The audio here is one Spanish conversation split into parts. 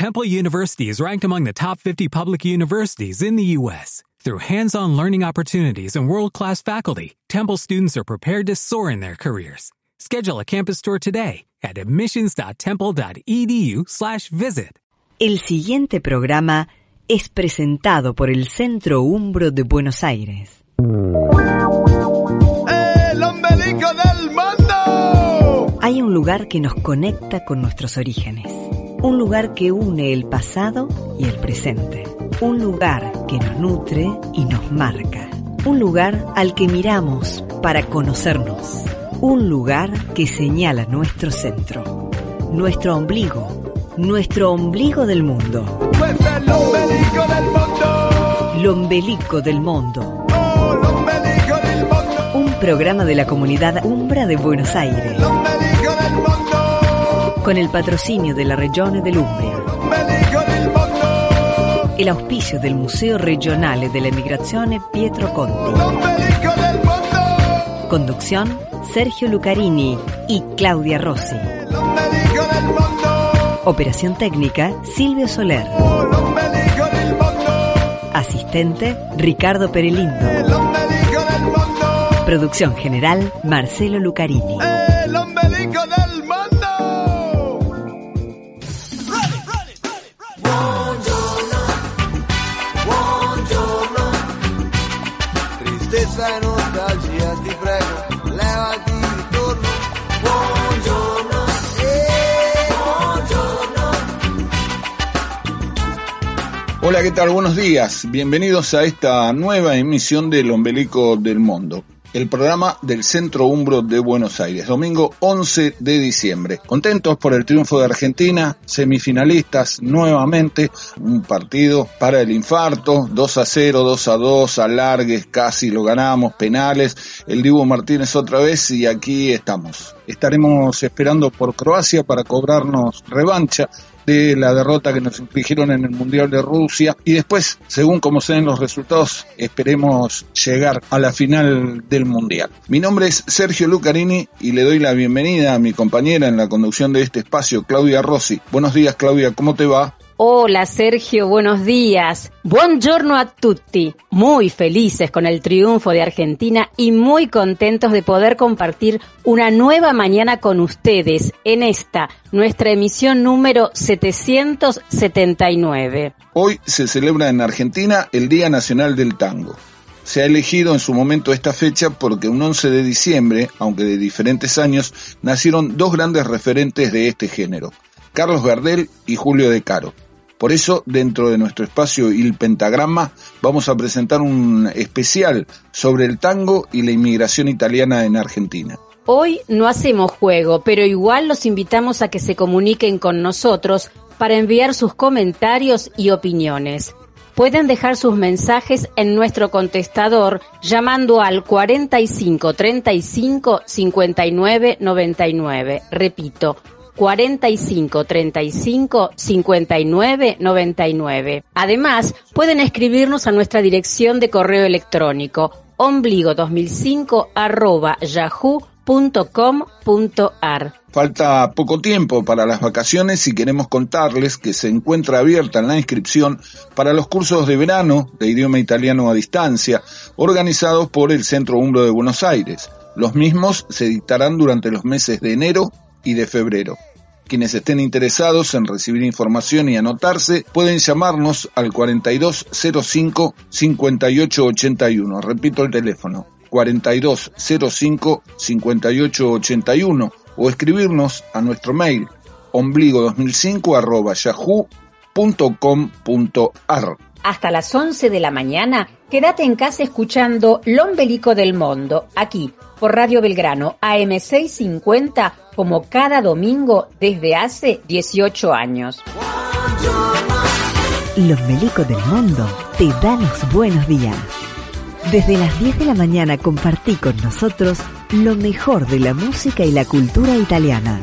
Temple University is ranked among the top 50 public universities in the U.S. Through hands-on learning opportunities and world-class faculty, Temple students are prepared to soar in their careers. Schedule a campus tour today at admissions.temple.edu/visit. El siguiente programa es presentado por el Centro Umbro de Buenos Aires. ¡El ombelico del mundo! Hay un lugar que nos conecta con nuestros orígenes. Un lugar que une el pasado y el presente. Un lugar que nos nutre y nos marca. Un lugar al que miramos para conocernos. Un lugar que señala nuestro centro. Nuestro ombligo. Nuestro ombligo del mundo. Pues el ombelico del mundo. El ombelico del mundo. ¡Oh, el ombelico del mundo! Un programa de la comunidad Umbra de Buenos Aires. Con el patrocinio de la Regione dell'Umbria. El auspicio del Museo Regionale dell'Emigrazione Pietro Conti. Conducción, Sergio Lucarini y Claudia Rossi. Operación técnica, Silvio Soler. ¡Oh, el ombelico del mundo. Asistente, Ricardo Perelindo. Producción general, Marcelo Lucarini. Hola, ¿qué tal? Buenos días. Bienvenidos a esta nueva emisión del Ombelico del Mundo. El programa del Centro Umbro de Buenos Aires, domingo 11 de diciembre. Contentos por el triunfo de Argentina, semifinalistas nuevamente, un partido para el infarto, 2 a 0, 2 a 2, alargues, casi lo ganamos, penales, el Dibu Martínez otra vez y aquí estamos. Estaremos esperando por Croacia para cobrarnos revancha de la derrota que nos infligieron en el Mundial de Rusia y después, según como sean los resultados, esperemos llegar a la final del Mundial. Mi nombre es Sergio Lucarini y le doy la bienvenida a mi compañera en la conducción de este espacio, Claudia Rossi. Buenos días, Claudia, ¿cómo te va? Hola Sergio, buenos días. Buongiorno a tutti. Muy felices con el triunfo de Argentina y muy contentos de poder compartir una nueva mañana con ustedes en esta, nuestra emisión número 779. Hoy se celebra en Argentina el Día Nacional del Tango. Se ha elegido en su momento esta fecha porque un 11 de diciembre, aunque de diferentes años, nacieron dos grandes referentes de este género, Carlos Gardel y Julio De Caro. Por eso, dentro de nuestro espacio Il Pentagrama, vamos a presentar un especial sobre el tango y la inmigración italiana en Argentina. Hoy no hacemos juego, pero igual los invitamos a que se comuniquen con nosotros para enviar sus comentarios y opiniones. Pueden dejar sus mensajes en nuestro contestador llamando al 45 35 59 99. Repito, 45 35 59 99. Además, pueden escribirnos a nuestra dirección de correo electrónico ombligo 2005 arroba yahoo.com.ar. Falta poco tiempo para las vacaciones y queremos contarles que se encuentra abierta la inscripción para los cursos de verano de idioma italiano a distancia organizados por el Centro Umbro de Buenos Aires. Los mismos se dictarán durante los meses de enero y de febrero. Quienes estén interesados en recibir información y anotarse pueden llamarnos al 4205 5881. Repito el teléfono 4205 5881 o escribirnos a nuestro mail ombligo2005 arroba yahoo.com.ar. Hasta las 11 de la mañana, quédate en casa escuchando L'Ombelico del Mundo, aquí, por Radio Belgrano, AM650, como cada domingo desde hace 18 años. Los Melicos del Mundo te dan los buenos días. Desde las 10 de la mañana compartí con nosotros lo mejor de la música y la cultura italiana.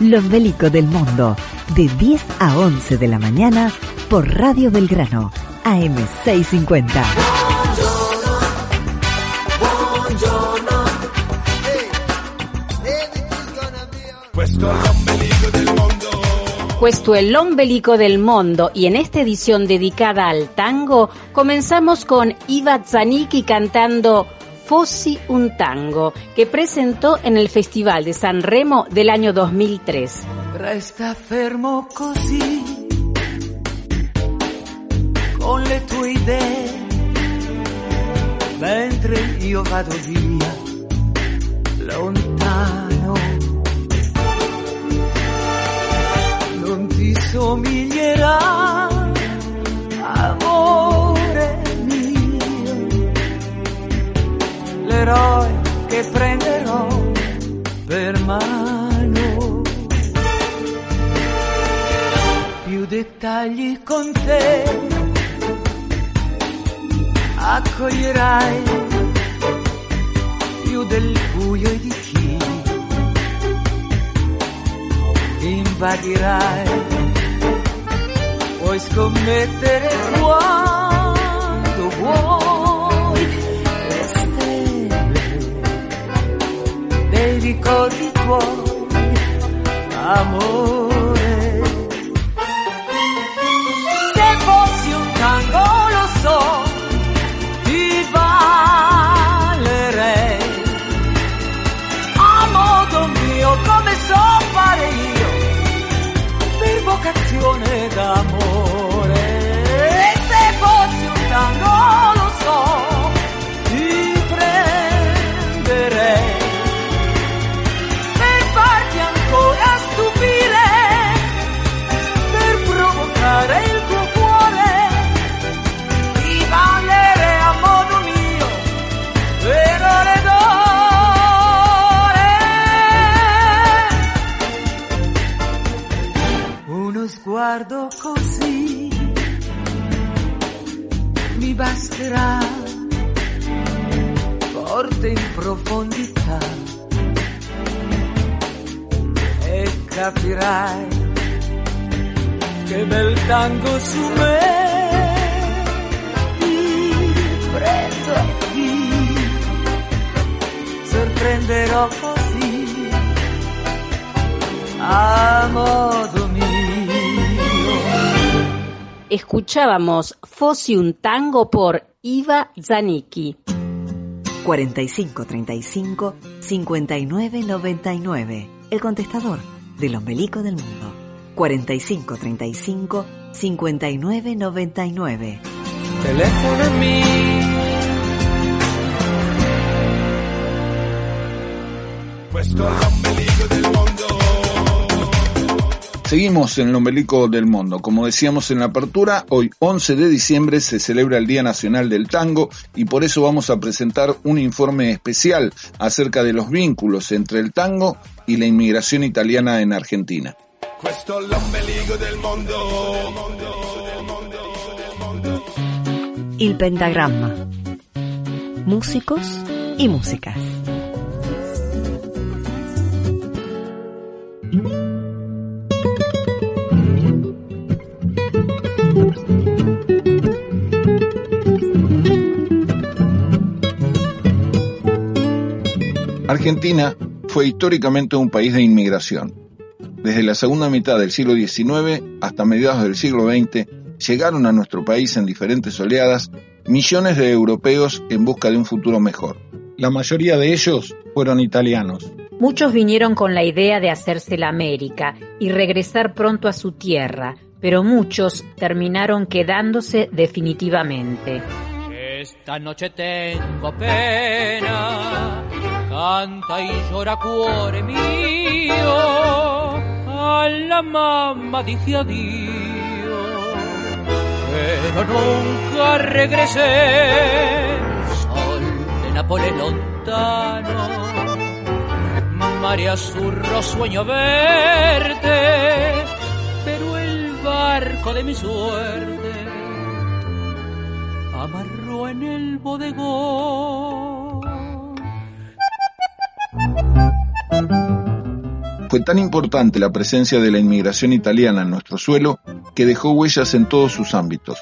Los Melicos del Mundo, de 10 a 11 de la mañana por Radio Belgrano, AM650. Questo è l'ombelico del mondo. Questo è l'ombelico del mondo y en esta edición dedicada al tango comenzamos con Iva Zanicchi cantando Fossi un tango que presentó en el Festival de San Remo del año 2003. Resta fermo così con le tue idee. Mentre io vado via lontano. Non ti somiglierà amore mio. L'eroe che prenderò per mano. Più dettagli con te accoglierai più del buio e di chi invaderai. Puoi scommettere quando vuoi le stelle dei ricordi tuoi, amore. Capirai che bel tango su me ti prendo qui sorprenderò così a modo mio Escuchábamos Fossi un tango por Iva Zanicchi. 4535 5999. El contestador del ombelico del mundo. 4535 5999. Telefonami Seguimos en el ombelico del mundo. Como decíamos en la apertura, hoy 11 de diciembre se celebra el Día Nacional del Tango y por eso vamos a presentar un informe especial acerca de los vínculos entre el tango y la inmigración italiana en Argentina. El pentagrama. Músicos y músicas. Argentina fue históricamente un país de inmigración. Desde la segunda mitad del siglo XIX hasta mediados del siglo XX llegaron a nuestro país en diferentes oleadas millones de europeos en busca de un futuro mejor. La mayoría de ellos fueron italianos. Muchos vinieron con la idea de hacerse la América y regresar pronto a su tierra, pero muchos terminaron quedándose definitivamente. Esta noche tengo pena, canta y llora cuore mio, alla mamma dije adiós, pero nunca regresé, sol de Nápoles lontano, María Azurro sueño verte, pero el barco de mi suerte amarró en el bodegón. Fue tan importante la presencia de la inmigración italiana en nuestro suelo que dejó huellas en todos sus ámbitos,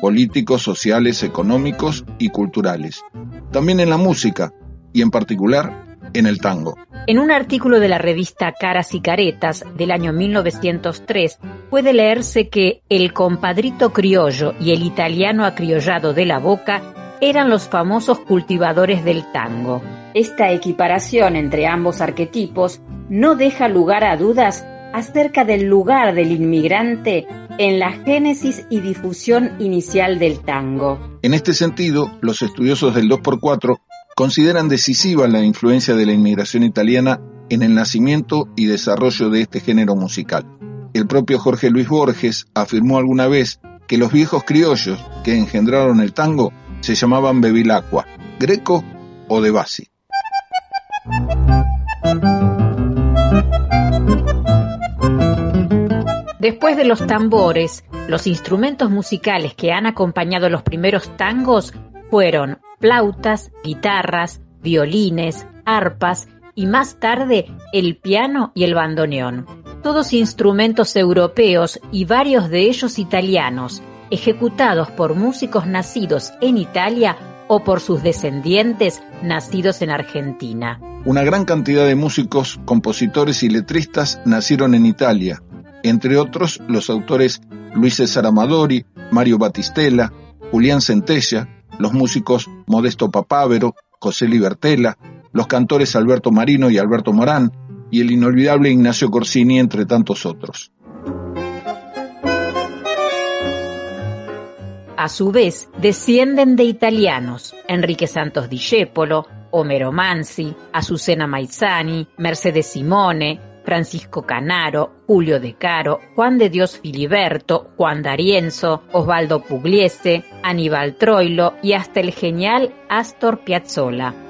políticos, sociales, económicos y culturales. También en la música, y en particular en el tango. En un artículo de la revista Caras y Caretas del año 1903 puede leerse que el compadrito criollo y el italiano acriollado de la boca eran los famosos cultivadores del tango. Esta equiparación entre ambos arquetipos no deja lugar a dudas acerca del lugar del inmigrante en la génesis y difusión inicial del tango. En este sentido, los estudiosos del 2x4 consideran decisiva la influencia de la inmigración italiana en el nacimiento y desarrollo de este género musical. El propio Jorge Luis Borges afirmó alguna vez que los viejos criollos que engendraron el tango se llamaban Bevilacqua, greco o de Basi. Después de los tambores, los instrumentos musicales que han acompañado los primeros tangos fueron flautas, guitarras, violines, arpas y más tarde el piano y el bandoneón. Todos instrumentos europeos y varios de ellos italianos, ejecutados por músicos nacidos en Italia por sus descendientes nacidos en Argentina. Una gran cantidad de músicos, compositores y letristas nacieron en Italia, entre otros los autores Luis César Amadori, Mario Batistella, Julián Centella, los músicos Modesto Papávero, José Libertela, los cantores Alberto Marino y Alberto Morán, y el inolvidable Ignacio Corsini, entre tantos otros. A su vez, descienden de italianos Enrique Santos Discepolo, Homero Mansi, Azucena Maizani, Mercedes Simone, Francisco Canaro, Julio De Caro, Juan de Dios Filiberto, Juan D'Arienzo, Osvaldo Pugliese, Aníbal Troilo y hasta el genial Astor Piazzolla.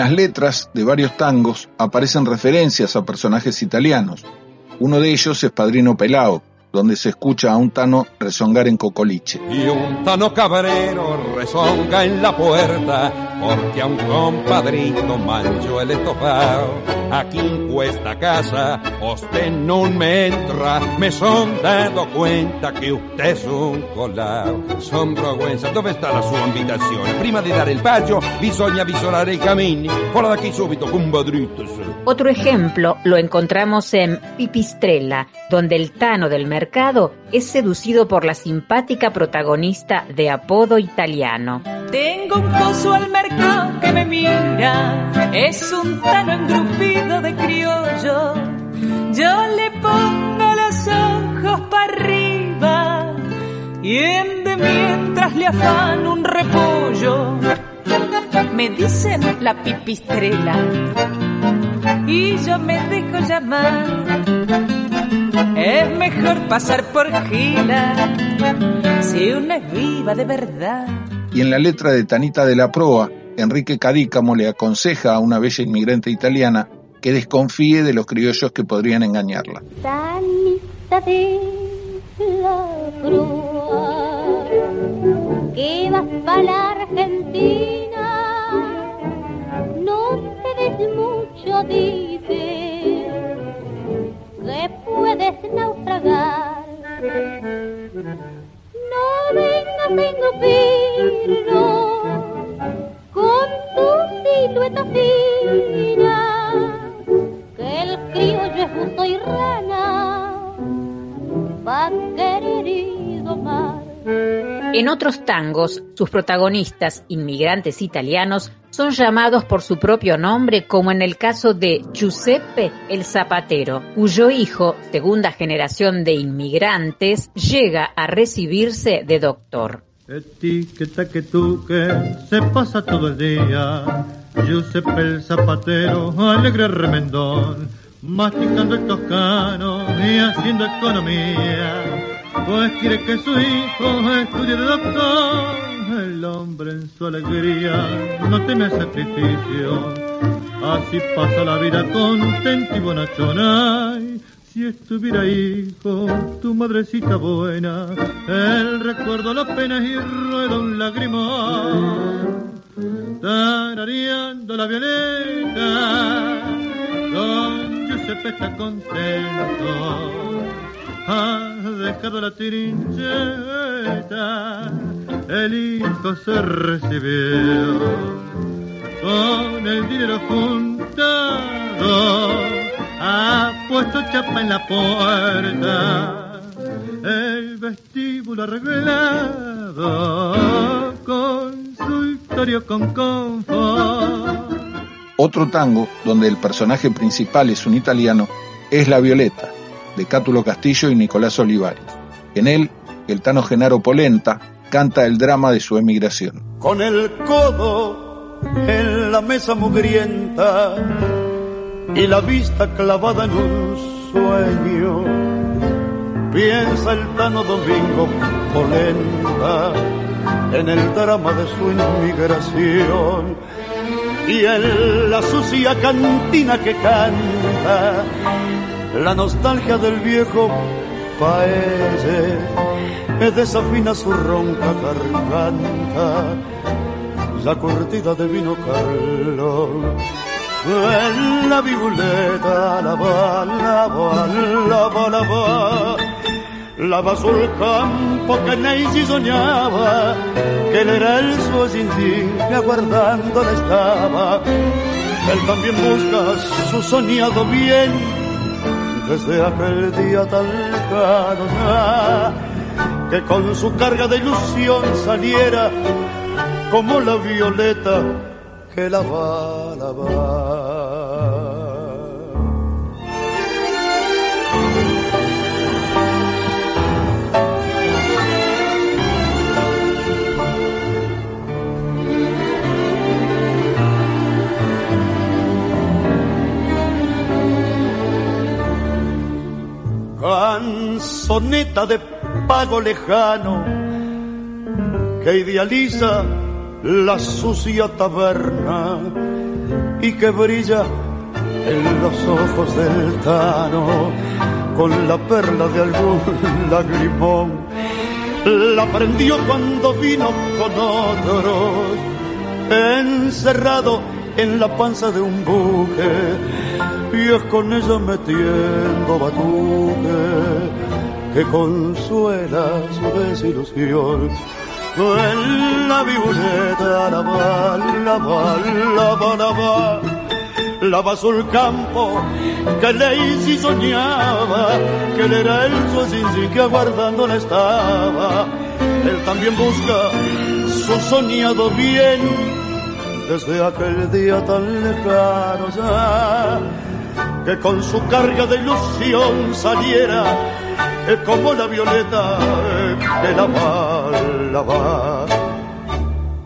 Las letras de varios tangos aparecen referencias a personajes italianos. Uno de ellos es Padrino Pelao, donde se escucha a un tano rezongar en cocoliche. Y un tano cabrero rezonga en la puerta, porque a un compadrito mancho el estofado. Aquí en cuesta casa, usted no me entra, me son dado cuenta que usted es un colado. Son vergüenza, ¿dove está la sua invitazione? Prima de dar el payo, bisogna visolare i camini. Fuera de aquí súbito, compadrito. Otro ejemplo lo encontramos en Pipistrella, donde el tano del mercado es seducido por la simpática protagonista de apodo italiano. Tengo un coso al mercado que me mira, es un tano engrupido de criollo. Yo le pongo los ojos para arriba y en de mientras le afano un repollo. Me dicen la pipistrela y yo me dejo llamar. Es mejor pasar por gila si una es viva de verdad. Y en la letra de Tanita de la Proa, Enrique Cadícamo le aconseja a una bella inmigrante italiana que desconfíe de los criollos que podrían engañarla. Tanita de la Proa, que vas para la Argentina, no te des mucho, dice, que puedes naufragar. No vengas en no, con tu silueta fina, que el criollo es buzo y rana, va a querer domar. En otros tangos, sus protagonistas, inmigrantes italianos, son llamados por su propio nombre, como en el caso de Giuseppe el Zapatero, cuyo hijo, segunda generación de inmigrantes, llega a recibirse de doctor. Se pasa todo el día, Giuseppe el Zapatero, alegre remendón, masticando el toscano y haciendo economía pues quiere que su hijo estudie de doctor. El hombre en su alegría no teme sacrificio, así pasa la vida contento y bonachona. Si estuviera hijo, tu madrecita buena, el recuerdo la pena y rueda un lagrimón. Tarareando la violeta, don Giuseppe está contento. Ha dejado la tirincheta, el hijo se recibió. Con el dinero juntado ha puesto chapa en la puerta, el vestíbulo arreglado con su historia con confort. Otro tango donde el personaje principal es un italiano es La Violeta, de Cátulo Castillo y Nicolás Olivares. En él, el tano Genaro Polenta canta el drama de su emigración. Con el codo en la mesa mugrienta y la vista clavada en un sueño. Piensa el Tano Domingo Polenta en el drama de su inmigración y en la sucia cantina que canta la nostalgia del viejo paese desafina su ronca garganta la cortida de vino Carlos en la violeta, la va, la va, la va, la va. La va sul campo que Neisi soñaba, que él era el suo que aguardándola estaba. Él también busca su soñado bien, desde aquel día tan lejano que con su carga de ilusión saliera como la violeta que la va, la va. Canzoneta de pago lejano que idealiza la sucia taberna y que brilla en los ojos del Tano con la perla de algún lagrimón. La prendió cuando vino con otros, encerrado en la panza de un buque, y es con ella metiendo batuque que consuela su desilusión en la violeta, la va, la va, la va, la va, la va sul campo que Lacey soñaba, que él era el suazinzi que aguardándola estaba. Él también busca su soñado bien desde aquel día tan lejano ya, que con su carga de ilusión saliera como la violeta de la va.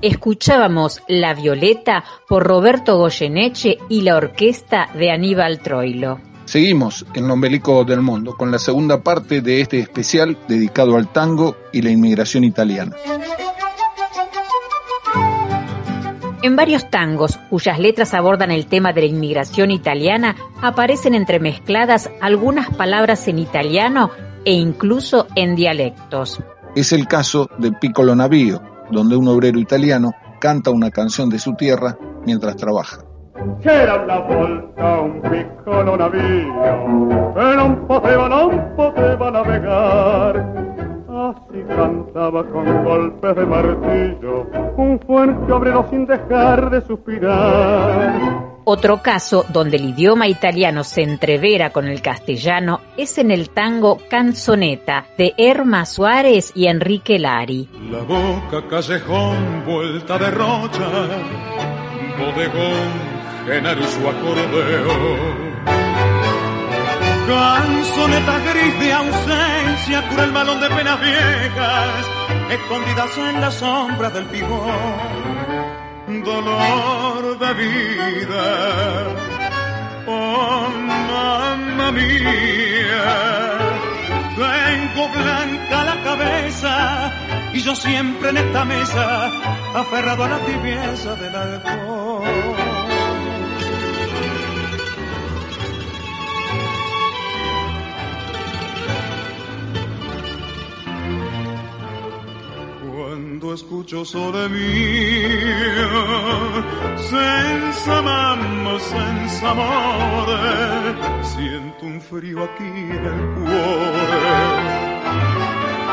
Escuchábamos La Violeta por Roberto Goyeneche y la orquesta de Aníbal Troilo. Seguimos en lo ombelico del mundo con la segunda parte de este especial dedicado al tango y la inmigración italiana. En varios tangos, cuyas letras abordan el tema de la inmigración italiana, aparecen entremezcladas algunas palabras en italiano e incluso en dialectos. Es el caso de Piccolo Navío, donde un obrero italiano canta una canción de su tierra mientras trabaja. C'era una volta un piccolo navío e non poteva, non poteva navegar Así cantaba con golpes de martillo un fuerte obrero sin dejar de suspirar. Otro caso donde el idioma italiano se entrevera con el castellano es en el tango Canzoneta de Erma Suárez y Enrique Lari. La boca callejón vuelta de rocha, bodegón, Genaro su acordeón Canzoneta gris de ausencia, cura el balón de penas viejas, escondidas en las sombras del pibón. Dolor de vida, oh mamma mía, tengo blanca cabeza y yo siempre en esta mesa aferrado a la tibieza del alcohol. Cuando escucho sole mio, senza mamma, senza amore, siento un frío aquí en el cuore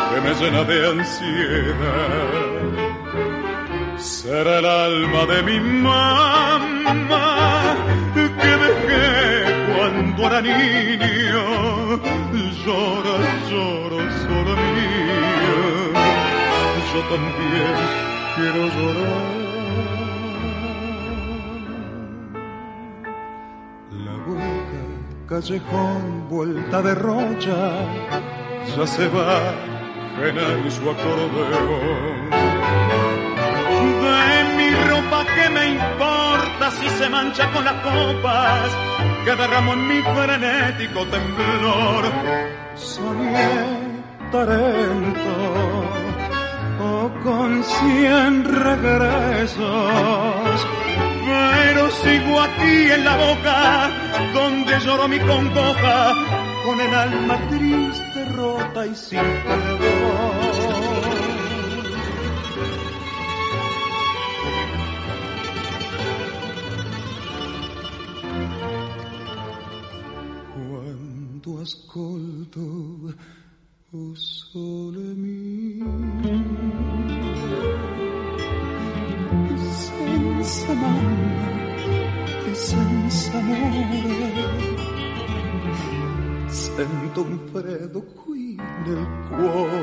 que me llena de ansiedad. Será el alma de mi mamá que dejé cuando era niño. Llora, lloro, solo mía. También quiero llorar. La boca, callejón, vuelta de rocha, ya se va en su acordeón. De mi ropa que me importa si se mancha con las copas que derramo en mi frenético temblor. Soñé talento o con cien regresos, pero sigo aquí en la boca donde lloro mi congoja con el alma triste, rota y sin perdón. Ascolto o sole mio amore sento un freddo qui nel cuore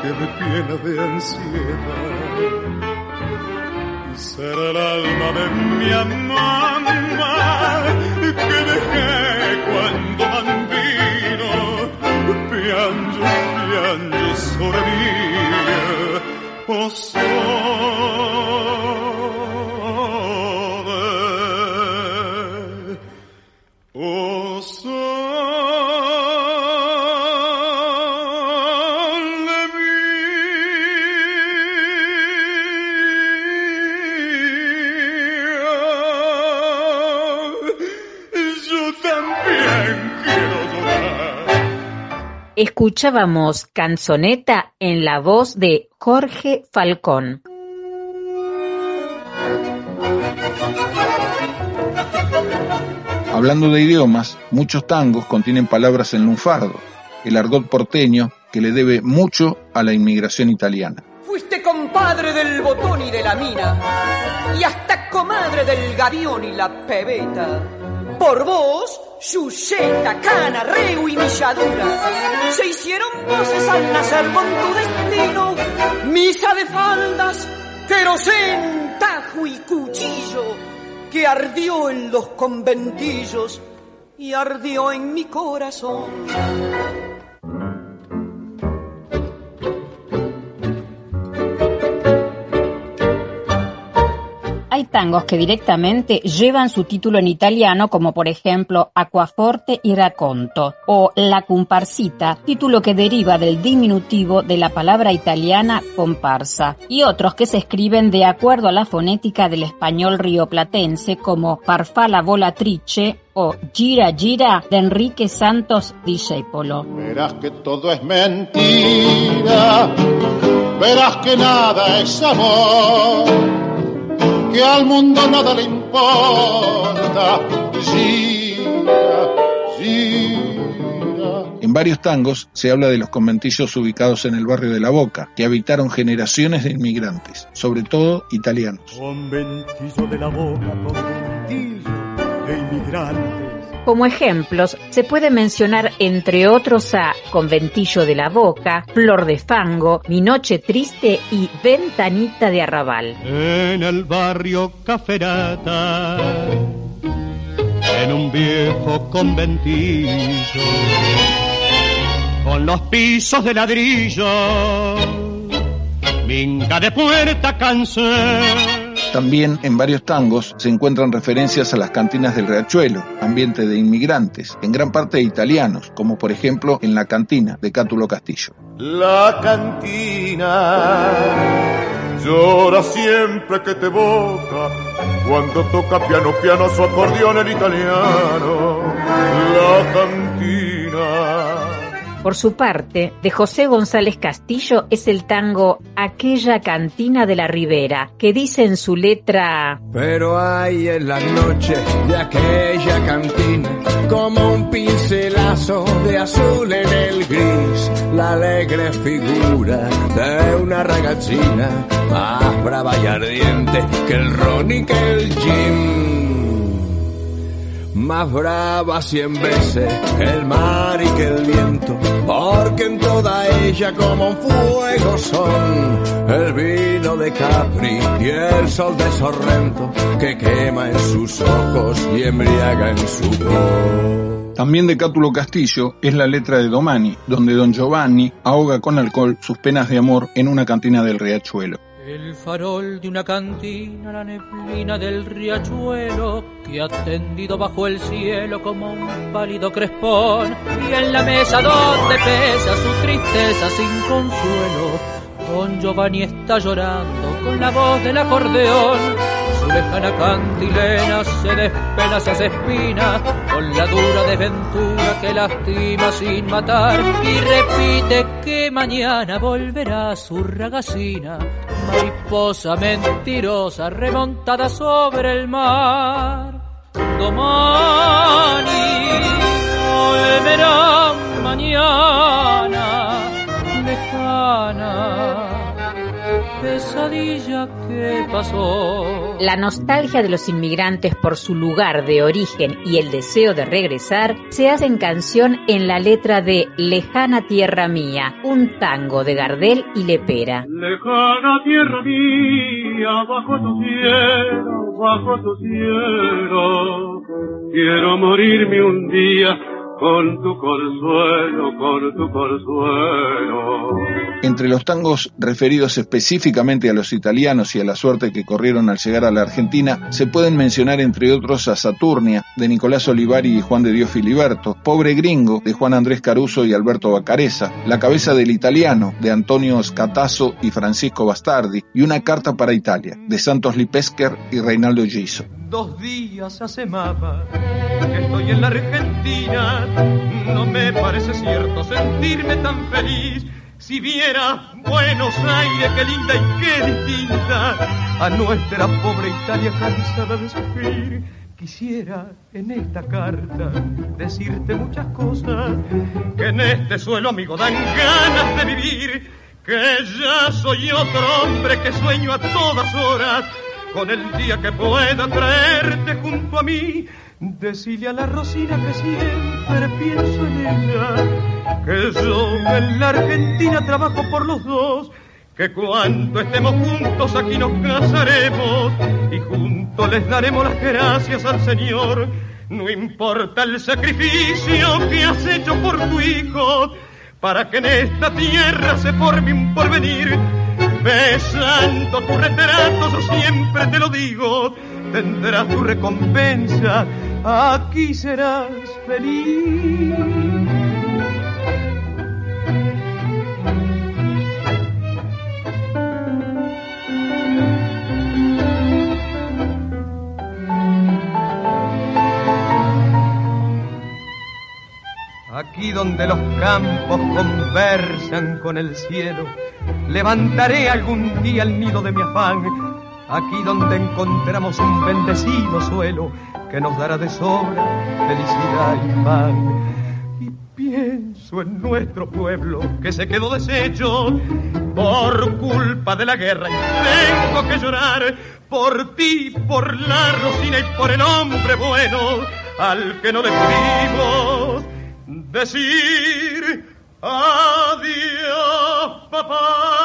che mi piena de ansiedad. Será el alma de mi mamá que dejé cuando bambino piango, piango sobre mí. Oh, Escuchábamos Canzoneta en la voz de Jorge Falcón. Hablando de idiomas, muchos tangos contienen palabras en lunfardo, el argot porteño que le debe mucho a la inmigración italiana. Fuiste compadre del botón y de la mina, y hasta comadre del gavión y la pebeta. Por vos, Yuceta, Cana, Reu y Milladura se hicieron voces al nacer con tu destino. Misa de faldas, querosén, tajo y cuchillo que ardió en los conventillos y ardió en mi corazón. Tangos que directamente llevan su título en italiano, como por ejemplo Aquaforte y Raconto, o La Comparsita, título que deriva del diminutivo de la palabra italiana comparsa, y otros que se escriben de acuerdo a la fonética del español rioplatense, como Farfalla Volatrice o Gira Gira de Enrique Santos Discepolo. Verás que todo es mentira, verás que nada es amor, que al mundo nada le importa. Gira, gira. En varios tangos se habla de los conventillos ubicados en el barrio de La Boca, que habitaron generaciones de inmigrantes, sobre todo italianos. Conventillo de la boca, conventillo de inmigrantes. Como ejemplos, se puede mencionar entre otros a Conventillo de la Boca, Flor de Fango, Mi Noche Triste y Ventanita de Arrabal. En el barrio Caferata, en un viejo conventillo, con los pisos de ladrillo, minga de puerta cansé También en varios tangos se encuentran referencias a las cantinas del Riachuelo, ambiente de inmigrantes, en gran parte italianos, como por ejemplo en La Cantina de Cátulo Castillo. La cantina llora siempre que te boca cuando toca piano piano su acordeón en italiano. La cantina por su parte, de José González Castillo es el tango Aquella cantina de la Ribera, que dice en su letra Pero hay en la noche de aquella cantina como un pincelazo de azul en el gris, la alegre figura de una ragazzina más brava y ardiente que el ron y que el gin más brava cien veces el mar y que el viento, porque en toda ella como un fuego son el vino de Capri y el sol de Sorrento que quema en sus ojos y embriaga en su voz. También de Cátulo Castillo es la letra de Domani, donde don Giovanni ahoga con alcohol sus penas de amor en una cantina del riachuelo. El farol de una cantina, la neblina del riachuelo, que ha tendido bajo el cielo como un pálido crespón, y en la mesa donde pesa su tristeza sin consuelo, Don Giovanni está llorando con la voz del acordeón. Lejana cantilena se despena, se hace espina con la dura desventura que lastima sin matar. Y repite que mañana volverá su ragacina, mariposa mentirosa remontada sobre el mar. Domani volverá mañana pesadilla que pasó. La nostalgia de los inmigrantes por su lugar de origen y el deseo de regresar se hacen canción en la letra de Lejana Tierra Mía, un tango de Gardel y Lepera. Lejana Tierra Mía, bajo tu cielo, bajo tu cielo, quiero morirme un día Entre los tangos referidos específicamente a los italianos y a la suerte que corrieron al llegar a la Argentina, se pueden mencionar entre otros a Saturnia, de Nicolás Olivari y Juan de Dios Filiberto, Pobre Gringo, de Juan Andrés Caruso y Alberto Bacareza, La cabeza del italiano, de Antonio Scatazo y Francisco Bastardi, y Una carta para Italia, de Santos Lipesker y Reinaldo Giso. Dos días hace mapa que estoy en la Argentina no me parece cierto sentirme tan feliz. Si viera Buenos Aires, qué linda y qué distinta a nuestra pobre Italia cansada de sufrir. Quisiera en esta carta decirte muchas cosas que en este suelo, amigo, dan ganas de vivir. Que ya soy otro hombre que sueño a todas horas con el día que pueda traerte junto a mí Decile a la Rosina que siempre pienso en ella, que yo en la Argentina trabajo por los dos, que cuando estemos juntos aquí nos casaremos y juntos les daremos las gracias al Señor. No importa el sacrificio que has hecho por tu hijo, para que en esta tierra se forme un porvenir. Besando tu retrato, siempre te lo digo, tendrás tu recompensa aquí serás feliz. Aquí donde los campos conversan con el cielo, levantaré algún día el nido de mi afán. Aquí donde encontramos un bendecido suelo, que nos dará de sobra felicidad y pan. Y pienso en nuestro pueblo que se quedó deshecho por culpa de la guerra y tengo que llorar por ti, por la Rosina y por el hombre bueno al que no le pudimos decir adiós, papá.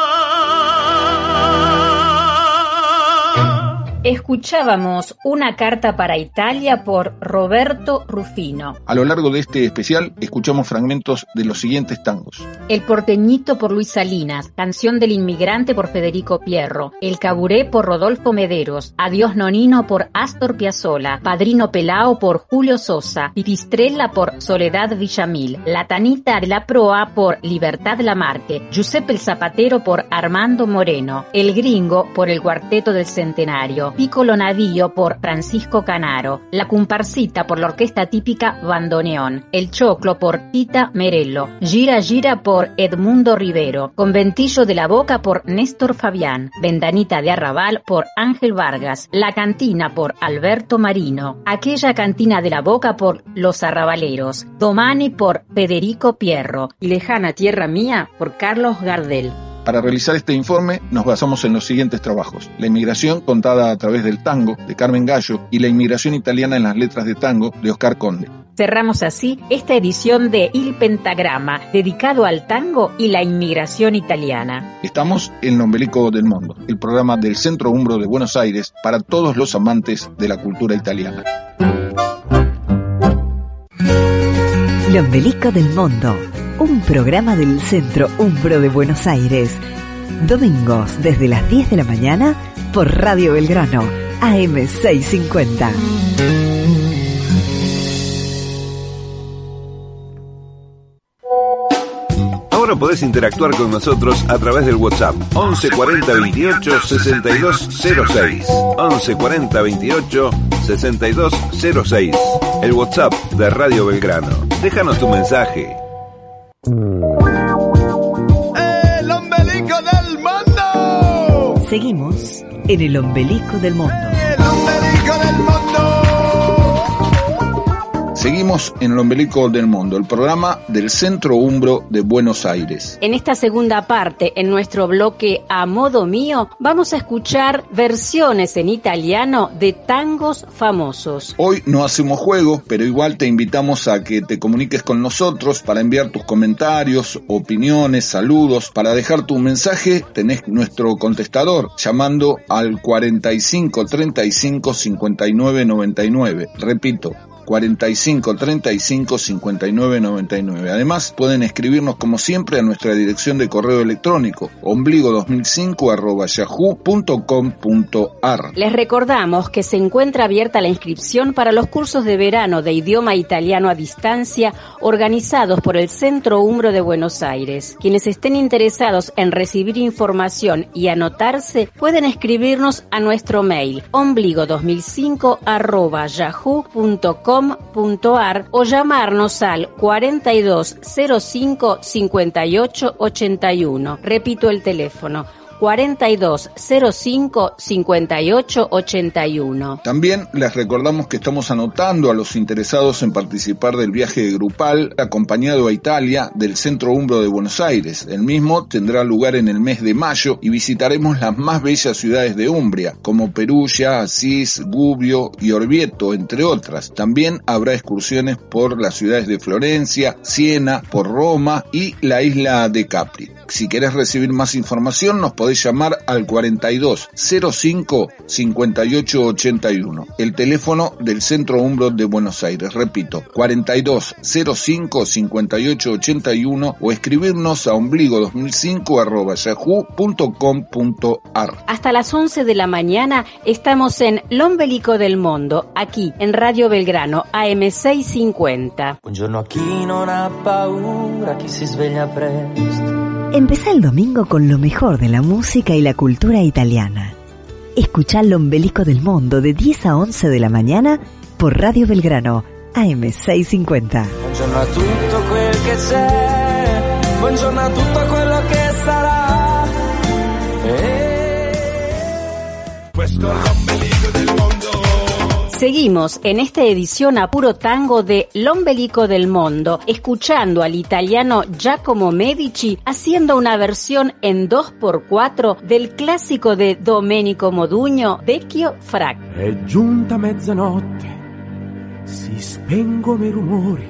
Escuchábamos una carta para Italia por Roberto Rufino. A lo largo de este especial escuchamos fragmentos de los siguientes tangos. El porteñito por Luis Salinas, Canción del inmigrante por Federico Pierro, El caburé por Rodolfo Mederos, Adiós Nonino por Astor Piazzolla, Padrino Pelao por Julio Sosa, Pipistrella por Soledad Villamil, La Tanita de la Proa por Libertad Lamarque, Giuseppe el Zapatero por Armando Moreno, El Gringo por el Cuarteto del Centenario, Piccolo Navío por Francisco Canaro, La Comparsita por la orquesta típica Bandoneón, El Choclo por Tita Merello, Gira Gira por Edmundo Rivero, Conventillo de la Boca por Néstor Fabián, Vendanita de Arrabal por Ángel Vargas, La Cantina por Alberto Marino, Aquella Cantina de la Boca por Los Arrabaleros, Domani por Federico Pierro y Lejana Tierra Mía por Carlos Gardel. Para realizar este informe nos basamos en los siguientes trabajos. La inmigración contada a través del tango de Carmen Gallo y la inmigración italiana en las letras de tango de Oscar Conde. Cerramos así esta edición de Il Pentagrama, dedicado al tango y la inmigración italiana. Estamos en el Ombelico del Mundo, el programa del Centro Umbro de Buenos Aires para todos los amantes de la cultura italiana. El Ombelico del Mundo un programa del Centro Umbro de Buenos Aires. Domingos desde las 10 de la mañana por Radio Belgrano, AM650. Ahora podés interactuar con nosotros a través del WhatsApp 11 40 28 62 06. 11 40 28 62 06. El WhatsApp de Radio Belgrano. Déjanos tu mensaje. En el ombelico del mundo. Seguimos en el ombelico del mundo, el programa del Centro Umbro de Buenos Aires. En esta segunda parte, en nuestro bloque A Modo Mío, vamos a escuchar versiones en italiano de tangos famosos. Hoy no hacemos juego, pero igual te invitamos a que te comuniques con nosotros para enviar tus comentarios, opiniones, saludos. Para dejar tu mensaje tenés nuestro contestador llamando al 45 35 59 99. Repito, 45 35 59 99. Además, pueden escribirnos como siempre a nuestra dirección de correo electrónico ombligo 2005 arroba yahoo.com.ar. Les recordamos que se encuentra abierta la inscripción para los cursos de verano de idioma italiano a distancia organizados por el Centro Umbro de Buenos Aires. Quienes estén interesados en recibir información y anotarse pueden escribirnos a nuestro mail ombligo 2005 arroba yahoo.com o llamarnos al 4205 58 81. Repito el teléfono 4205 58 81. También les recordamos que estamos anotando a los interesados en participar del viaje grupal acompañado a Italia del Centro Umbro de Buenos Aires. El mismo tendrá lugar en el mes de mayo y visitaremos las más bellas ciudades de Umbria, como Perugia, Asís, Gubbio y Orvieto, entre otras. También habrá excursiones por las ciudades de Florencia, Siena, por Roma y la isla de Capri. Si querés recibir más información nos podés llamar al 42 05 58 81, el teléfono del Centro Umbro de Buenos Aires. Repito, 42 05 58 81 o escribirnos a ombligo 2005 arroba yahoo.com.ar. Hasta las 11 de la mañana estamos en L'Ombelico del Mundo, aquí en Radio Belgrano, AM650. Un giorno a chi non ha paura, chi si sveglia presto. Empezá el domingo con lo mejor de la música y la cultura italiana. Escuchá el ombelico del mundo de 10 a 11 de la mañana por Radio Belgrano, AM650. Buongiorno a tutto quel che c'è, buongiorno a tutto quello che sarà. Questo Seguimos en esta edición a puro tango de L'Ombelico del Mundo, escuchando al italiano Giacomo Medici haciendo una versión en 2x4 del clásico de Domenico Modugno, Vecchio Frac. È giunta mezzanotte, si spengono i rumori,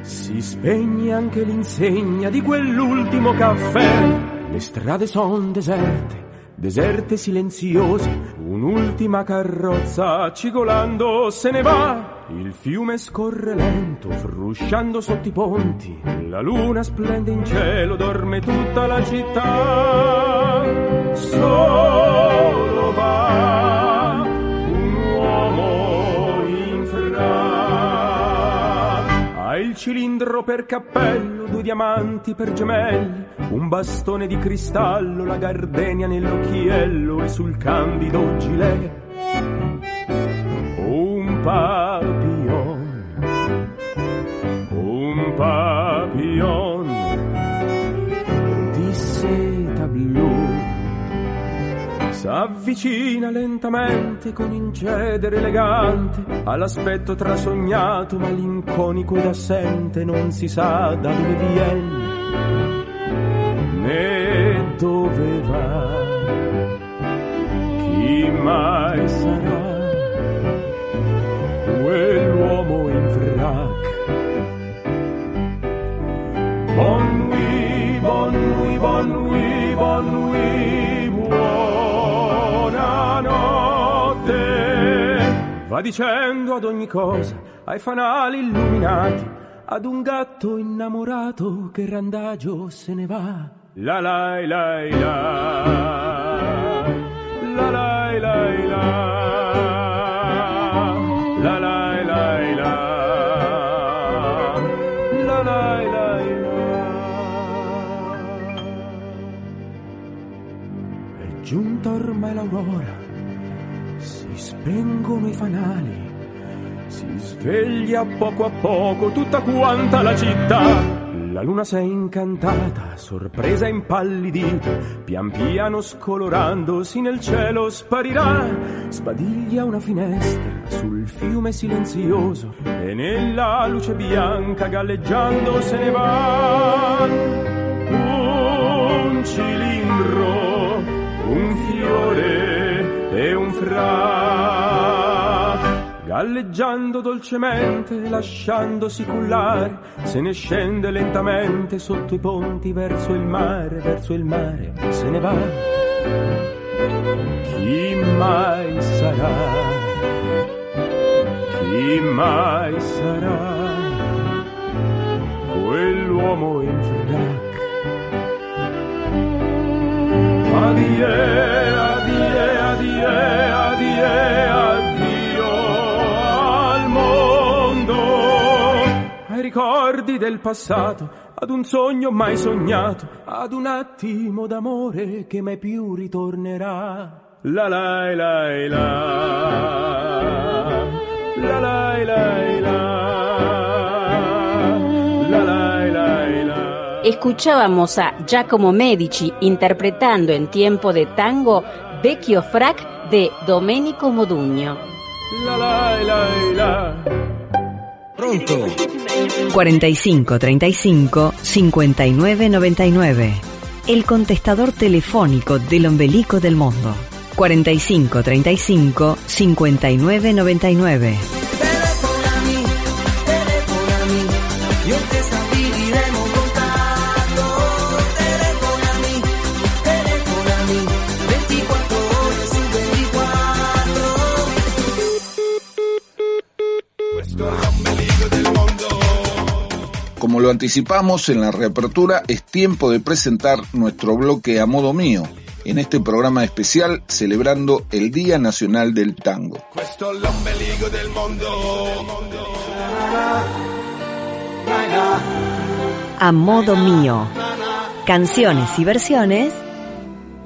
si spegne anche l'insegna di quell'ultimo caffè. Le strade sono deserte, deserte silenziose, Un'ultima carrozza cigolando se ne va. Il fiume scorre lento, frusciando sotto i ponti. La luna splende in cielo, dorme tutta la città. Solo va il cilindro per cappello, due diamanti per gemelli, un bastone di cristallo, la gardenia nell'occhiello e sul candido gilet S'avvicina lentamente con incedere elegante all'aspetto trasognato, malinconico ed assente, non si sa da dove viene Va dicendo ad ogni cosa, ai fanali illuminati, ad un gatto innamorato che randagio se ne va. La la la la, la la la la. La la È giunta ormai l'aurora spengono i fanali Si sveglia poco a poco tutta quanta la città la luna s'è incantata, sorpresa impallidita, pian piano scolorandosi nel cielo sparirà. Sbadiglia una finestra sul fiume silenzioso e nella luce bianca galleggiando se ne va. Un cilindro, un fiore e un fra galleggiando dolcemente, lasciandosi cullare, se ne scende lentamente sotto i ponti verso il mare, verso il mare, se ne va. Chi mai sarà? Chi mai sarà? Quell'uomo in frac. Adie, adie, ricordi del passato, ad un sogno mai sognato, ad un attimo d'amore che mai più ritornerà. La la la la, la la la la, la la la. Escuchábamos a Giacomo Medici interpretando en tiempo de tango Vecchio Frac de Domenico Modugno. La la la la. Pronto. 45 35 59 99. El contestador telefónico del ombelico del mundo. 45 35 59 99. Lo anticipamos en la reapertura, es tiempo de presentar nuestro bloque a modo mío, en este programa especial celebrando el Día Nacional del Tango. A modo mío. Canciones y versiones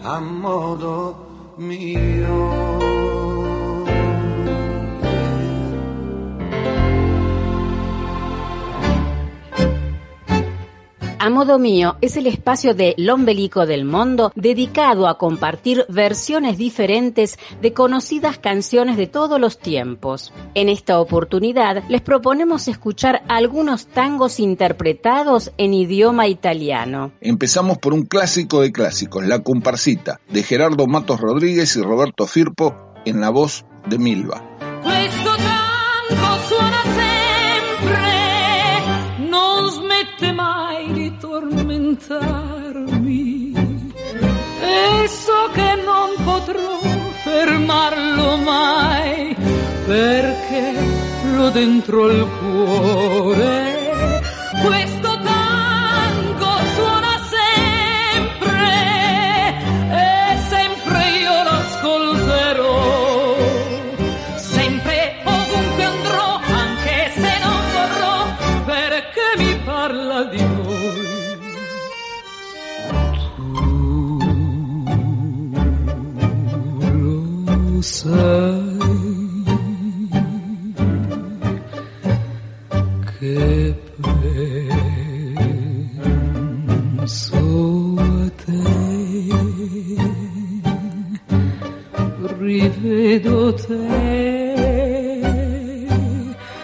A modo mio. A modo mío es el espacio de Lombelico del Mundo dedicado a compartir versiones diferentes de conocidas canciones de todos los tiempos. En esta oportunidad les proponemos escuchar algunos tangos interpretados en idioma italiano. Empezamos por un clásico de clásicos, La Comparsita, de Gerardo Matos Rodríguez y Roberto Firpo, en la voz de Milva. Tormentarmi. E so che non potrò fermarlo mai, perché lo dentro il cuore. Questo rivedo te,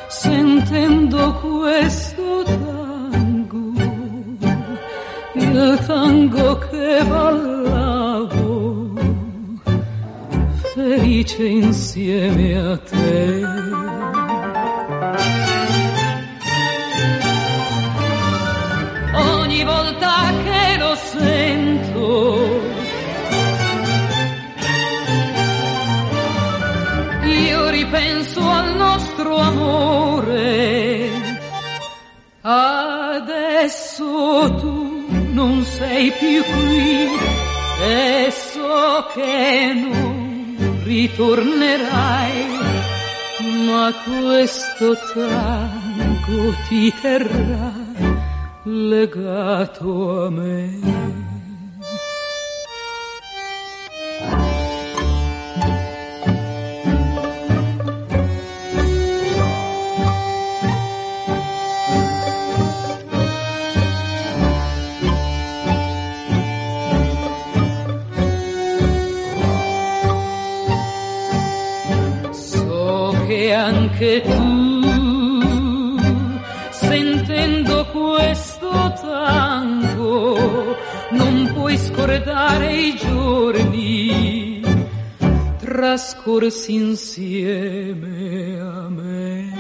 sentendo questo tango, il tango che ballavo, felice insieme a te. ogni volta che lo sento. Io ripenso al nostro amore. Adesso tu non sei più qui e so che non ritornerai, ma questo tango ti terrà legato a me. Anche tu, sentendo questo tango, non puoi scordare i giorni trascorsi insieme a me.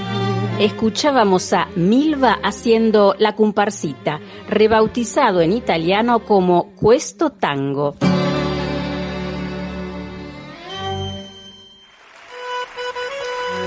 Escuchábamos a Milva haciendo la comparsita, rebautizado en italiano como Questo Tango.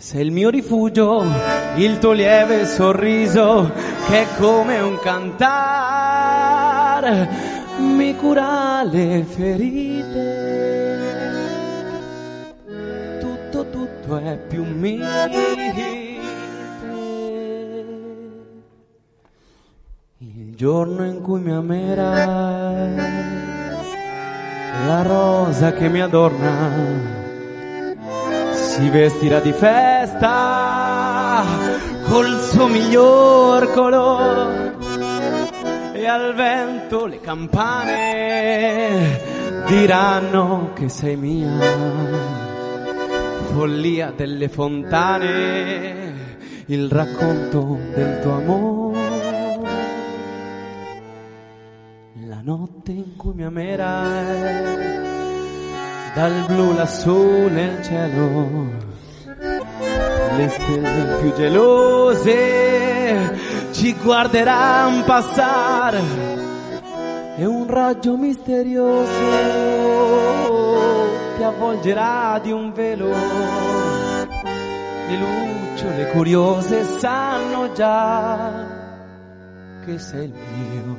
Sei il mio rifugio, il tuo lieve sorriso che è come un cantare mi cura le ferite. Tutto, tutto è più mite. Il giorno in cui mi amerai, la rosa che mi adorna si vestirà di festa col suo miglior colore e al vento le campane diranno che sei mia. Follia delle fontane il racconto del tuo amore. La notte in cui mi amerai dal blu lassù nel cielo le stelle più gelose ci guarderanno passare e un raggio misterioso ti avvolgerà di un velo. Le lucciole curiose sanno già che sei il mio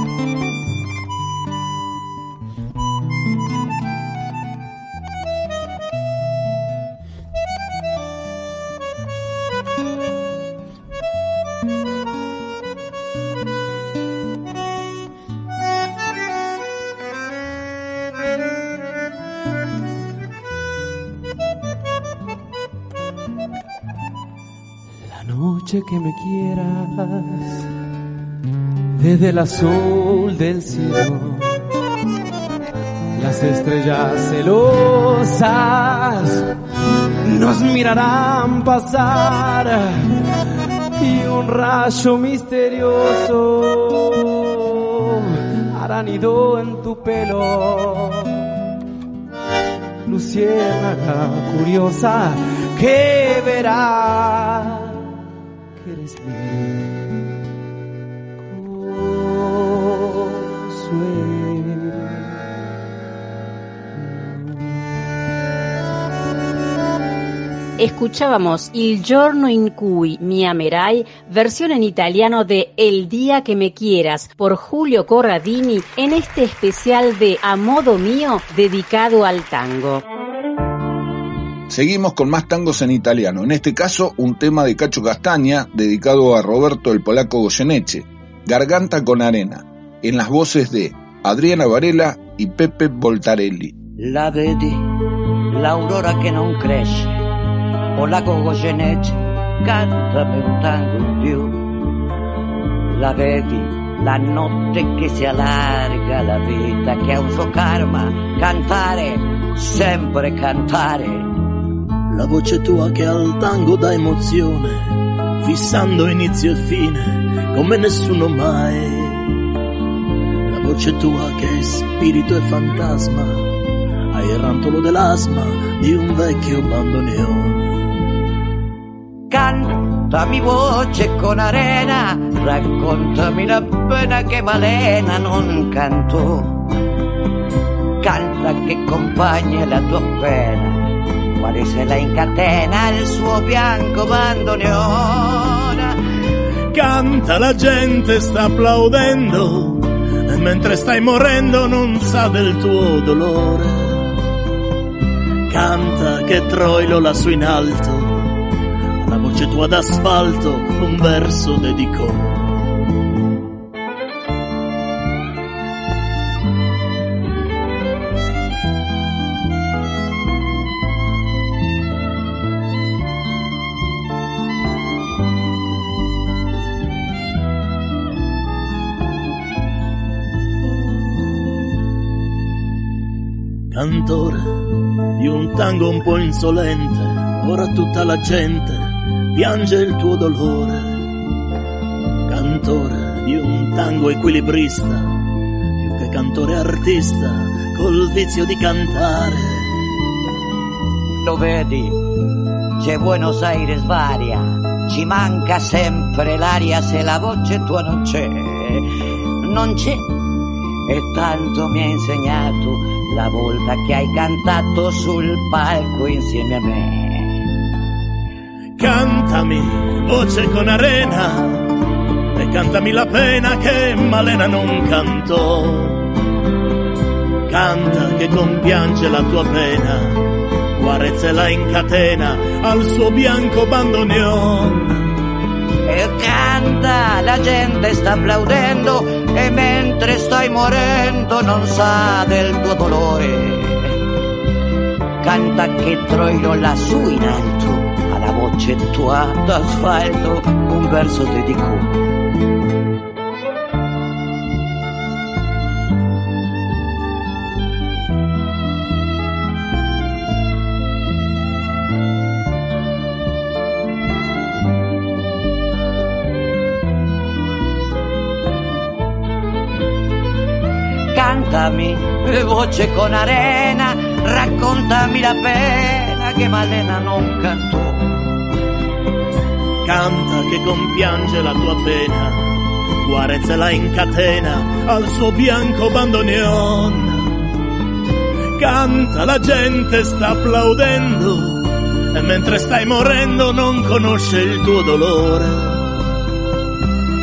noche que me quieras, desde el azul del cielo, las estrellas celosas nos mirarán pasar y un rayo misterioso hará nido en tu pelo. Luciérnaga curiosa que verá Escuchábamos Il giorno in cui mi amerai, versión en italiano de El día que me quieras, por Julio Corradini, en este especial de A modo mío dedicado al tango. Seguimos con más tangos en italiano, en este caso un tema de Cacho Castaña dedicado a Roberto el Polaco Goyeneche, Garganta con Arena, en las voces de Adriana Varela y Pepe Voltarelli. La vedi, l'aurora che non cresce, Polaco Goyeneche, cantami un tango in più. La vedi, la notte che si allarga, la vita che ha un suo karma, cantare, sempre cantare la voce tua che al tango dà emozione, fissando inizio e fine come nessuno mai. La voce tua che è spirito e fantasma, hai il rantolo dell'asma di un vecchio bandoneone. Cantami voce con arena, raccontami la pena che Valena non cantò. Canta che compagna la tua pena quale se la incatena il suo bianco bandoneona. Canta, la gente sta applaudendo e mentre stai morendo non sa del tuo dolore. Canta che Troilo lassù in alto, alla voce tua d'asfalto un verso dedicò. Tango un po' insolente, ora tutta la gente piange il tuo dolore. Cantore di un tango equilibrista, più che cantore artista, col vizio di cantare. Lo vedi, c'è Buenos Aires varia, ci manca sempre l'aria se la voce tua non c'è. Non c'è, e tanto mi ha insegnato la volta che hai cantato sul palco insieme a me. Cantami, voce con arena, e cantami la pena che Malena non cantò. Canta che compiange la tua pena, Guarezza la incatena al suo bianco bandoneon. E canta, la gente sta applaudendo e mentre stai morendo non sa del tuo dolore. Canta che troilo lassù in alto, alla voce tua d'asfalto un verso dedico. Cantami, voce con arena, raccontami la pena che Malena non cantò. Canta che compiange la tua pena, Guarezza la incatena al suo bianco bandoneon. Canta, la gente sta applaudendo e mentre stai morendo non conosce il tuo dolore.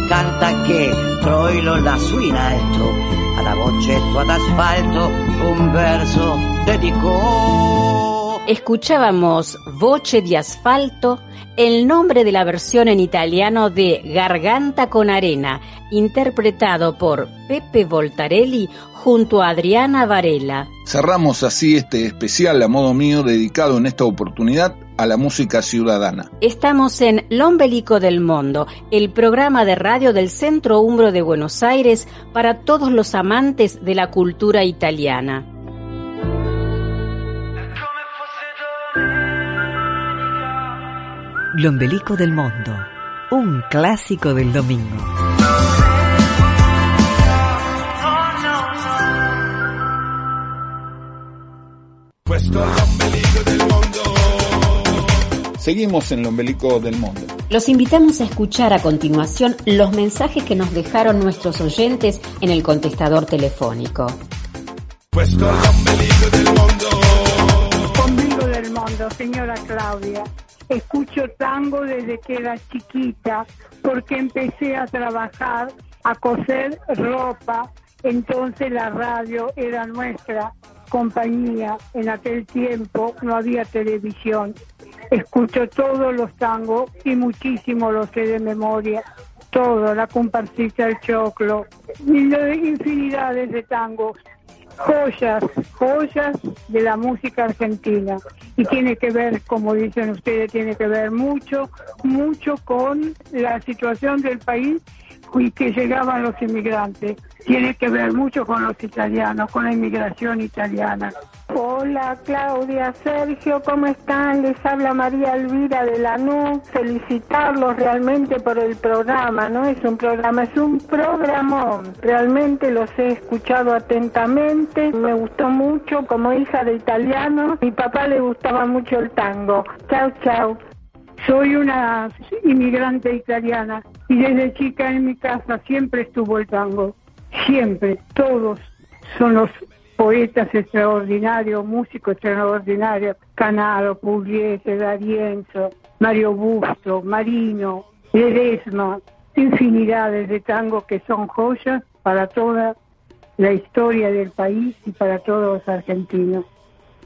Canta che Troilo lassù in alto alla bocchetto ad asfalto un verso dedicó. Escuchábamos Voce di Asfalto, el nombre de la versión en italiano de Garganta con Arena, interpretado por Pepe Voltarelli junto a Adriana Varela. Cerramos así este especial a modo mío dedicado en esta oportunidad a la música ciudadana. Estamos en Lombelico del Mundo, el programa de radio del Centro Umbro de Buenos Aires para todos los amantes de la cultura italiana. Lombelico del Mundo, un clásico del domingo. Seguimos en el ombelico del mundo. Los invitamos a escuchar a continuación los mensajes que nos dejaron nuestros oyentes en el contestador telefónico. Puesto el del mundo. Ombligo del mundo, señora Claudia. Escucho tango desde que era chiquita porque empecé a trabajar, a coser ropa. Entonces la radio era nuestra compañía. En aquel tiempo no había televisión. Escucho todos los tangos y muchísimo los sé de memoria. Todo, la comparsita, el choclo, infinidades de tangos. Joyas, joyas de la música argentina. Y tiene que ver, como dicen ustedes, tiene que ver mucho, mucho con la situación del país y que llegaban los inmigrantes. Tiene que ver mucho con los italianos, con la inmigración italiana. Hola Claudia, Sergio, ¿cómo están? Les habla María Elvira de Lanús. Felicitarlos realmente por el programa, no es un programa, es un programón. Realmente los he escuchado atentamente, me gustó mucho como hija de italiano. Mi papá le gustaba mucho el tango. Chao, chao. Soy una inmigrante italiana y desde chica en mi casa siempre estuvo el tango. Siempre, todos son los poetas extraordinarios, músicos extraordinarios, Canaro, Pugliese, D'Arienzo, Mario Busto, Marino, Ledesma, infinidades de tangos que son joyas para toda la historia del país y para todos los argentinos.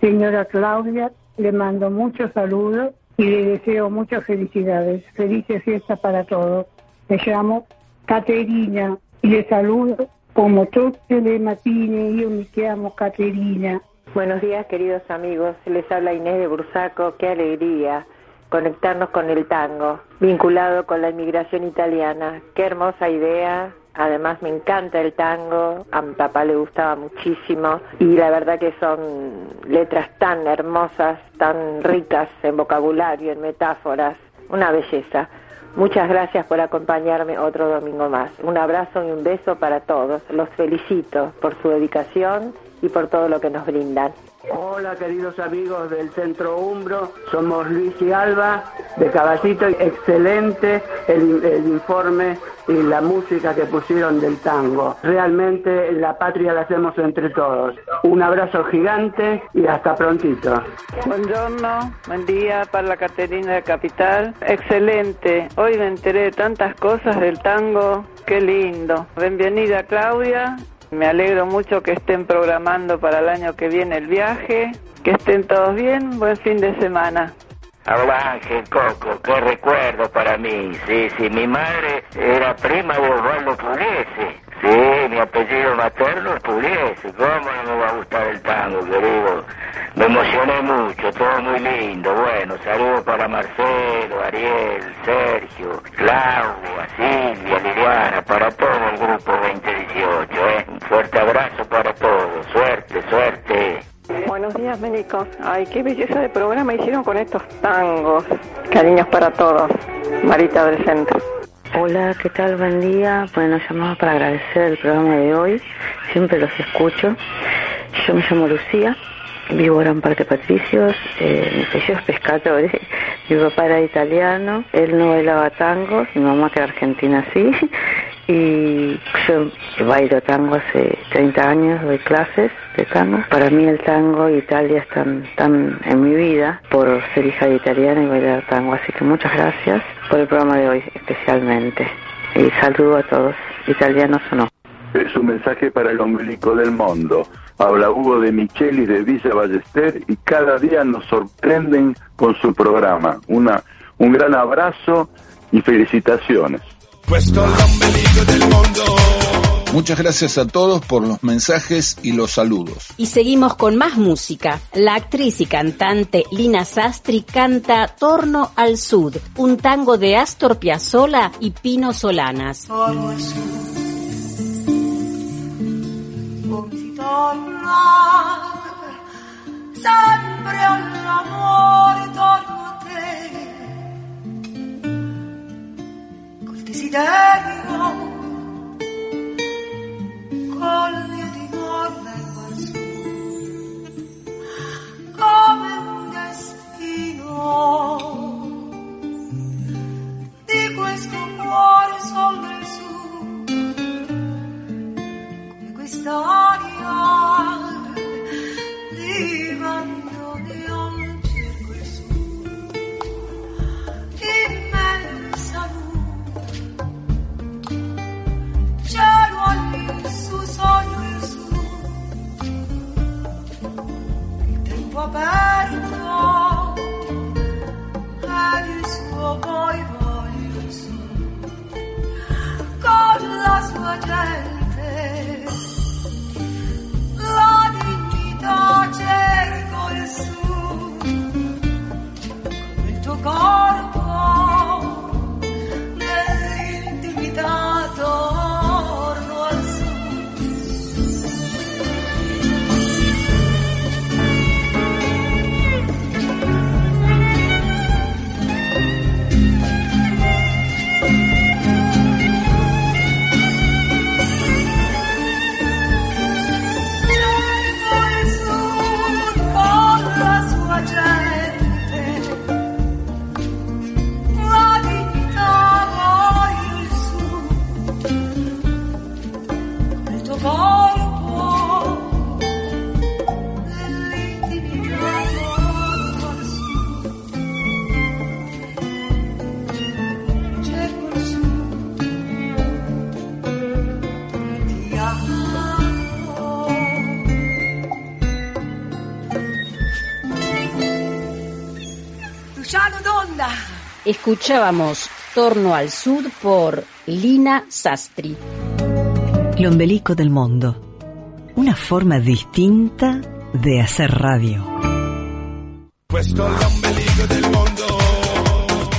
Señora Claudia, le mando muchos saludos y le deseo muchas felicidades. Felices fiestas para todos. Me llamo Caterina y le saludo como tutte le mattine, yo me llamo Caterina. Buenos días, queridos amigos. Les habla Inés de Bursaco. Qué alegría conectarnos con el tango, vinculado con la inmigración italiana. Qué hermosa idea. Además me encanta el tango, a mi papá le gustaba muchísimo y la verdad que son letras tan hermosas, tan ricas en vocabulario, en metáforas, una belleza. Muchas gracias por acompañarme otro domingo más. Un abrazo y un beso para todos. Los felicito por su dedicación y por todo lo que nos brindan. Hola queridos amigos del Centro Umbro, somos Luis y Alba de Caballito, excelente el, el, informe y la música que pusieron del tango. Realmente la patria la hacemos entre todos. Un abrazo gigante y hasta prontito. Buongiorno, buen día para la Caterina de Capital. Excelente, hoy me enteré de tantas cosas del tango, qué lindo. Bienvenida Claudia me alegro mucho que estén programando para el año que viene el viaje. Que estén todos bien. Buen fin de semana. Ángel Coco, qué recuerdo para mí. Sí, sí, mi madre era prima de Osvaldo Pugliese. Sí, mi apellido materno es Pugliese. ¿Cómo no me va a gustar el tango, querido? Me emocioné mucho, todo muy lindo. Bueno, saludos para Marcelo, Ariel, Sergio, Claudia, Silvia, Liliana, para todo el grupo 2018. ¿eh? Un fuerte abrazo para todos. Suerte, suerte. Buenos días, Ménico. Ay, qué belleza de programa hicieron con estos tangos. Cariños para todos. Marita del Centro. Hola, ¿qué tal? Buen día. Bueno, llamamos para agradecer el programa de hoy. Siempre los escucho. Yo me llamo Lucía, vivo en Parque Patricios, eh, mi apellido es Pescatore, mi papá era italiano, él no bailaba tangos, mi mamá que era argentina sí, y yo bailo tango hace 30 años, doy clases de tango. Para mí el tango y Italia están tan en mi vida por ser hija de italiana y bailar tango, así que muchas gracias por el programa de hoy especialmente. Y saludo a todos, italianos o no. Es un mensaje para el ombligo del mundo. Habla Hugo de Micheli de Villa Ballester y cada día nos sorprenden con su programa. Una, un gran abrazo y felicitaciones. Del mondo. Muchas gracias a todos por los mensajes y los saludos. Y seguimos con más música. La actriz y cantante Lina Sastri canta Torno al Sud, un tango de Astor Piazzolla y Pino Solanas. Torno al desiderio col mio timore vengo al sud come un destino di questo cuore sol del sud come quest'aria aperto ed il suo poi voglio sud con la sua gente la dignità cerco il sud come il tuo corpo Escuchábamos Torno al Sud por Lina Sastri. L'ombelico del mundo. Una forma distinta de hacer radio.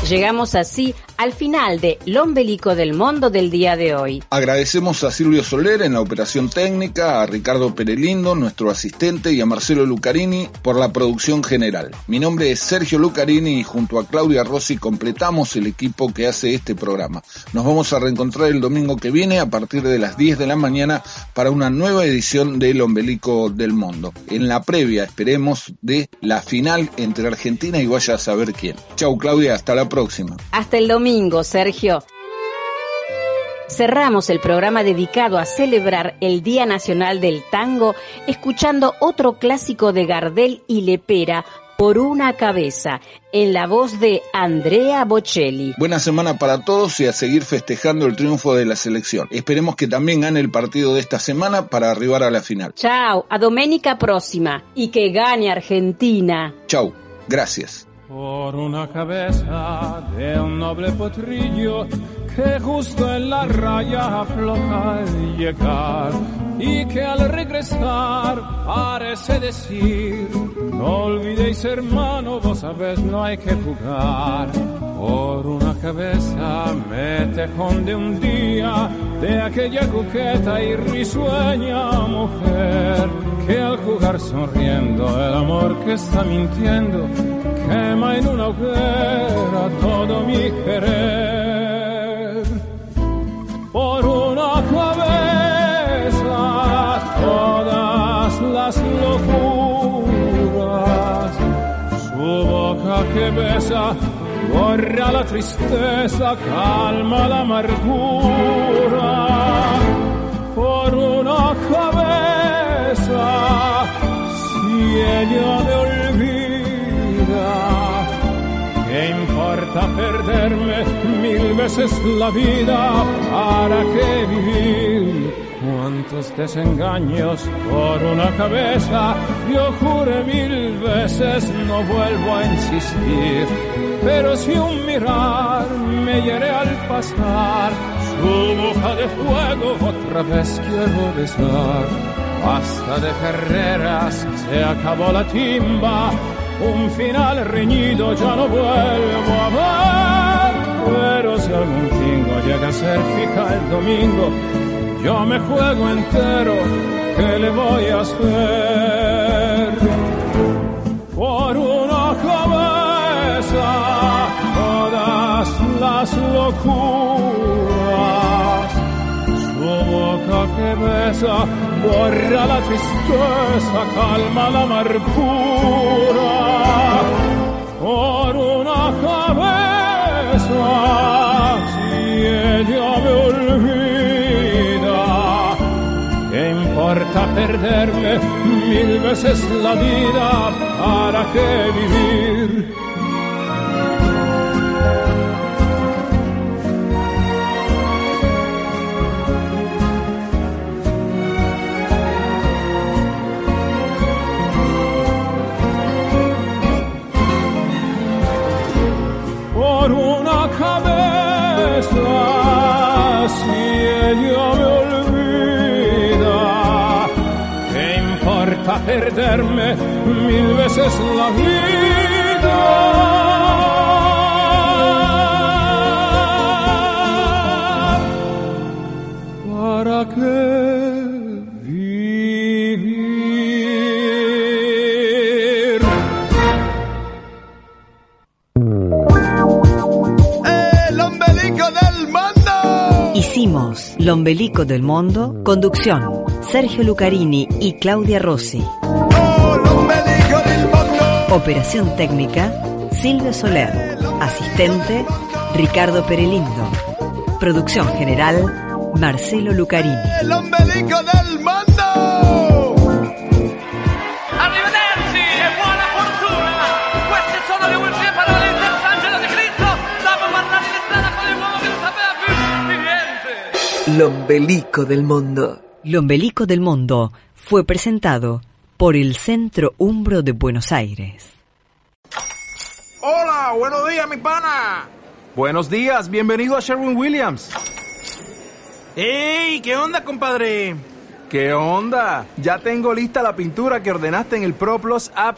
Llegamos así al final de L'Ombelico del Mundo del día de hoy. Agradecemos a Silvio Soler en la operación técnica, a Ricardo Perelindo, nuestro asistente, y a Marcelo Lucarini por la producción general. Mi nombre es Sergio Lucarini y junto a Claudia Rossi completamos el equipo que hace este programa. Nos vamos a reencontrar el domingo que viene a partir de las 10 de la mañana para una nueva edición del Ombelico del Mundo. En la previa, esperemos, de la final entre Argentina y vaya a saber quién. Chau Claudia, hasta la próxima. Hasta el domingo, Sergio. Cerramos el programa dedicado a celebrar el Día Nacional del Tango escuchando otro clásico de Gardel y Lepera, Por una cabeza, en la voz de Andrea Bocelli. Buena semana para todos y a seguir festejando el triunfo de la selección. Esperemos que también gane el partido de esta semana para arribar a la final. Chao, a domenica próxima y que gane Argentina. Chau, gracias. Por una cabeza de un noble potrillo que justo en la raya afloja al llegar y que al regresar parece decir no olvidéis hermano vos sabés no hay que jugar. Por una cabeza me tejón de un día de aquella coqueta y risueña mujer que al jugar sonriendo el amor que está mintiendo quema en una hoguera todo mi querer. Por una cabeza todas las locuras, su boca que besa borra la tristeza, calma la amargura. Por una cabeza, si ella me olvida, ¿Qué importa perderme mil veces la vida? ¿Para qué vivir? Cuántos desengaños por una cabeza. Yo juré mil veces, no vuelvo a insistir. Pero si un mirar me hiere al pasar, Su boca de fuego otra vez quiero besar. Basta de carreras, se acabó la timba. Un final reñido ya no vuelvo a ver. Pero si algún tingo llega a ser fija el domingo, yo me juego entero. ¿Qué le voy a hacer? Por una cabeza todas las locuras. Que besa borra la tristeza, calma la amargura. Por una cabeza, si ella me olvida, ¿qué importa perderme mil veces la vida? ¿Para qué vivir? Hicimos Lombelico del Mundo, conducción, Sergio Lucarini y Claudia Rossi. Operación técnica, Silvio Soler. Asistente, Ricardo Perelindo. Producción general, Marcelo Lucarini. Lombelico del Mundo. Lombelico del Mundo fue presentado por el Centro Umbro de Buenos Aires. Hola, buenos días, mi pana. Buenos días, bienvenido a Sherwin Williams. ¡Ey! ¿Qué onda, compadre? ¿Qué onda? Ya tengo lista la pintura que ordenaste en el ProPlus app.